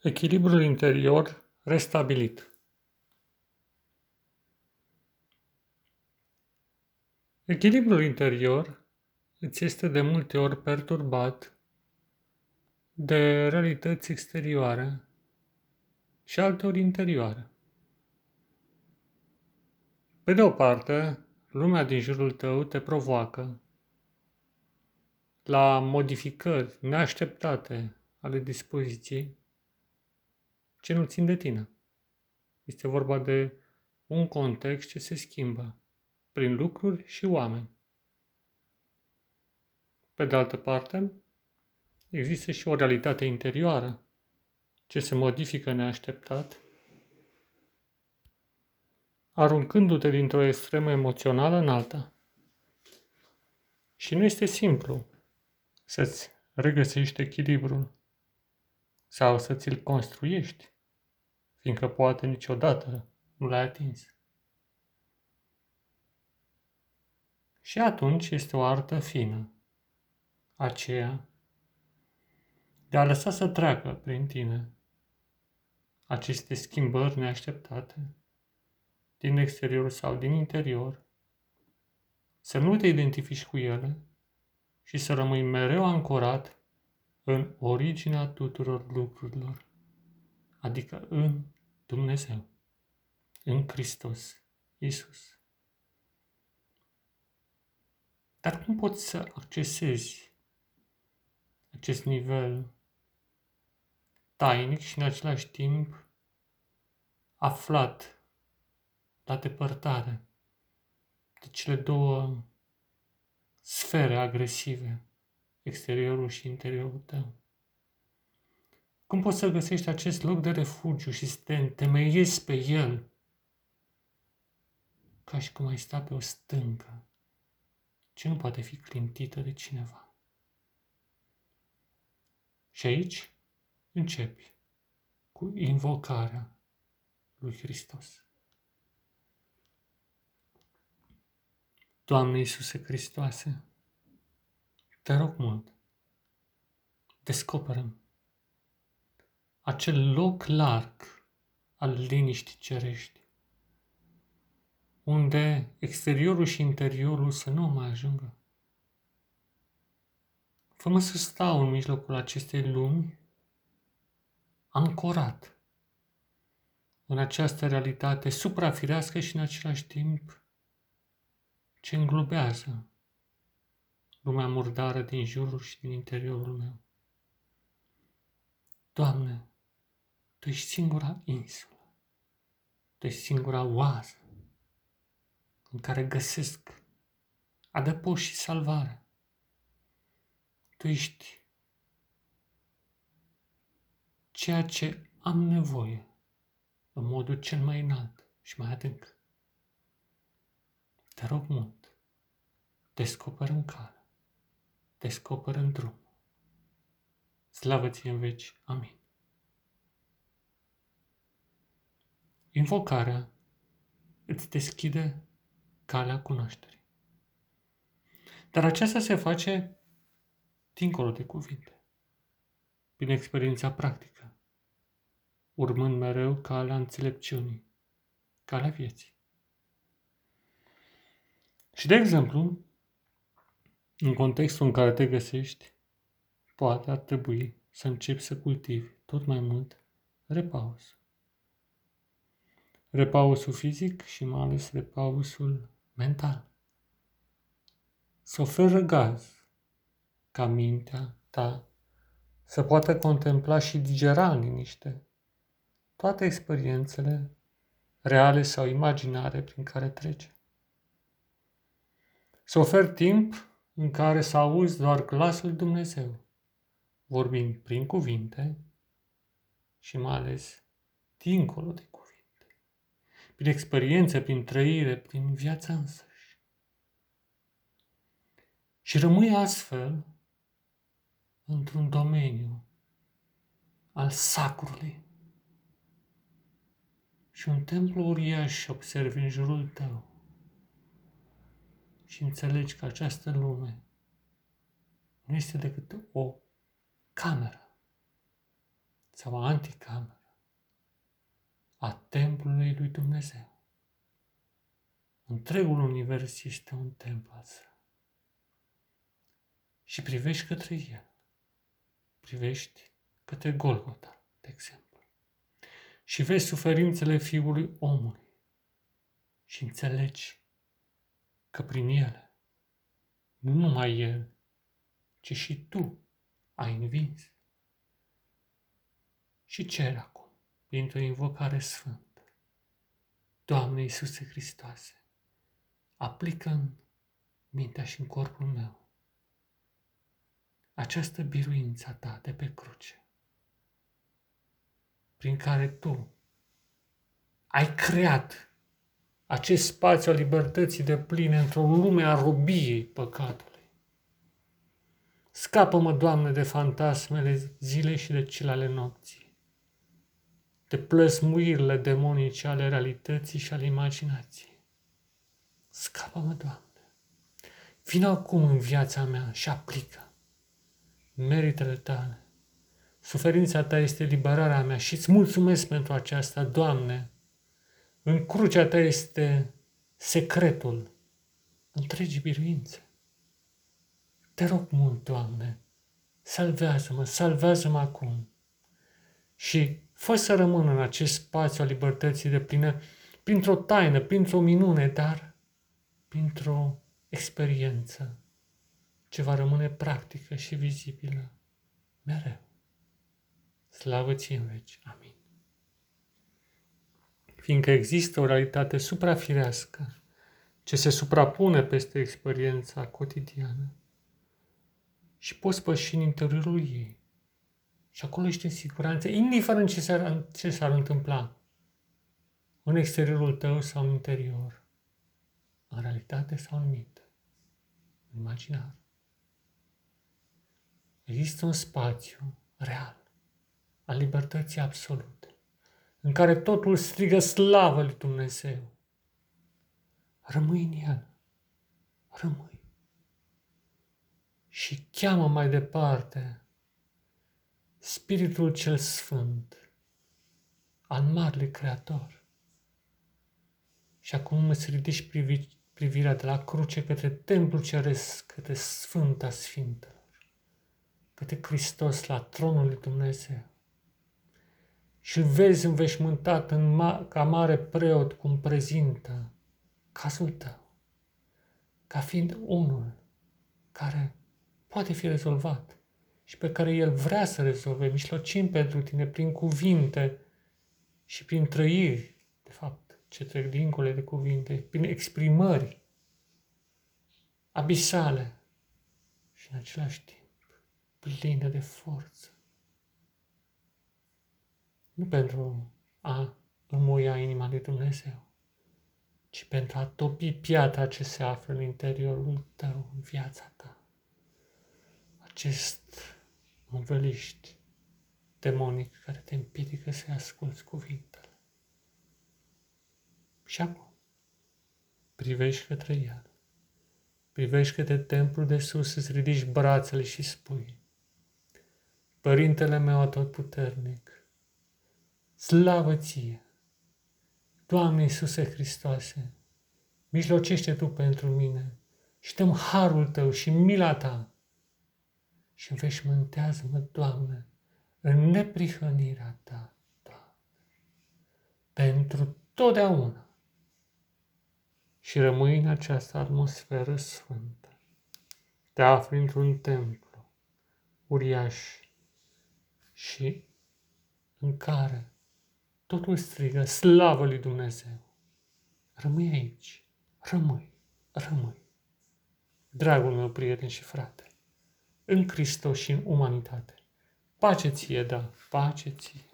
Echilibrul interior restabilit. Echilibrul interior îți este de multe ori perturbat de realități exterioare și alteori interioare. Pe de o parte, lumea din jurul tău te provoacă la modificări neașteptate ale dispoziției ce nu țin de tine. Este vorba de un context ce se schimbă prin lucruri și oameni. Pe de altă parte, există și o realitate interioară ce se modifică neașteptat, aruncându-te dintr-o extremă emoțională în alta. Și nu este simplu să-ți regăsești echilibrul sau să ți-l construiești, fiindcă poate niciodată nu l-ai atins. Și atunci este o artă fină, aceea de a lăsa să treacă prin tine aceste schimbări neașteptate din exterior sau din interior, să nu te identifici cu ele și să rămâi mereu ancorat în originea tuturor lucrurilor, adică în Dumnezeu, în Hristos, Isus. Dar cum poți să accesezi acest nivel tainic și în același timp aflat la depărtare de cele două sfere agresive exteriorul și interiorul tău. Cum poți să găsești acest loc de refugiu și să te întemeiezi pe el ca și cum ai sta pe o stâncă ce nu poate fi clintită de cineva. Și aici începi cu invocarea lui Hristos. Doamne Iisuse Hristoase, te rog mult, descoperă acel loc larg al liniștii cerești, unde exteriorul și interiorul să nu mai ajungă. Fă-mă să stau în mijlocul acestei lumi, ancorat în această realitate suprafirească și în același timp ce înglobează lumea murdară din jurul și din interiorul meu. Doamne, Tu ești singura insulă, Tu ești singura oază în care găsesc adăpost și salvare. Tu ești ceea ce am nevoie în modul cel mai înalt și mai adânc. Te rog mult, descoperă în cale descoperă în drum. Slavă ție în veci. Amin. Invocarea îți deschide calea cunoașterii. Dar aceasta se face dincolo de cuvinte, prin experiența practică, urmând mereu calea înțelepciunii, calea vieții. Și de exemplu, în contextul în care te găsești, poate ar trebui să începi să cultivi tot mai mult repausul. Repausul fizic și mai ales repausul mental. Să oferă gaz ca mintea ta să poată contempla și digera în liniște toate experiențele reale sau imaginare prin care trece. Să oferi timp în care să auzi doar glasul Dumnezeu, vorbind prin cuvinte și mai ales dincolo de cuvinte, prin experiență, prin trăire, prin viața însăși. Și rămâi astfel într-un domeniu al sacrului. Și un templu uriaș observi în jurul tău și înțelegi că această lume nu este decât o cameră sau anticameră a templului lui Dumnezeu. Întregul univers este un templu al său. Și privești către el. Privești către Golgota, de exemplu. Și vezi suferințele fiului omului. Și înțelegi că prin ele, nu numai el, ci și tu ai învins. Și cer acum, printr-o invocare sfântă, Doamne Iisuse Hristoase, aplică în mintea și în corpul meu această biruință a ta de pe cruce, prin care tu ai creat acest spațiu al libertății de pline într-o lume a robiei păcatului. Scapă-mă, Doamne, de fantasmele zilei și de cele ale nopții, de plăsmuirile demonice ale realității și ale imaginației. Scapă-mă, Doamne. Vino acum în viața mea și aplică meritele tale. Suferința ta este liberarea mea și îți mulțumesc pentru aceasta, Doamne. În crucea ta este secretul întregii biruințe. Te rog mult, Doamne, salvează-mă, salvează-mă acum. Și fă să rămân în acest spațiu al libertății de plină, printr-o taină, printr-o minune, dar printr-o experiență ce va rămâne practică și vizibilă mereu. Slavă ție în veci. Amin. Fiindcă există o realitate suprafirească ce se suprapune peste experiența cotidiană, și poți păși în interiorul ei. Și acolo ești în siguranță, indiferent ce s-ar, ce s-ar întâmpla în exteriorul tău sau în interior, în realitate sau în minte, în imaginar. Există un spațiu real al libertății absolute, în care totul strigă slavă lui Dumnezeu. Rămâi în el. Rămâi și cheamă mai departe Spiritul cel Sfânt al Marele Creator. Și acum îți ridici privi, privirea de la cruce către Templul Ceresc, către Sfânta Sfintelor, către Hristos la tronul lui Dumnezeu. Și îl vezi înveșmântat în ma- ca mare preot cum prezintă cazul tău, ca fiind unul care poate fi rezolvat și pe care El vrea să rezolve. Mijlocim pentru tine prin cuvinte și prin trăiri, de fapt, ce trec dincolo de cuvinte, prin exprimări abisale și în același timp pline de forță. Nu pentru a înmuia inima lui Dumnezeu, ci pentru a topi piatra ce se află în interiorul tău, în viața ta acest învăliști demonic care te împiedică să asculți cuvintele. Și acum, privești către el. Privești către templul de sus, îți ridici brațele și spui, Părintele meu atotputernic, slavă ție! Doamne Iisuse Hristoase, mijlocește Tu pentru mine și dăm harul Tău și mila Ta și veșmântează-mă, Doamne, în neprihănirea Ta, Doamne, pentru totdeauna. Și rămâi în această atmosferă sfântă. Te afli într-un templu uriaș și în care totul strigă slavă lui Dumnezeu. Rămâi aici, rămâi, rămâi. Dragul meu prieten și frate, în Hristos și în umanitate. Pace ție, da, pace ție.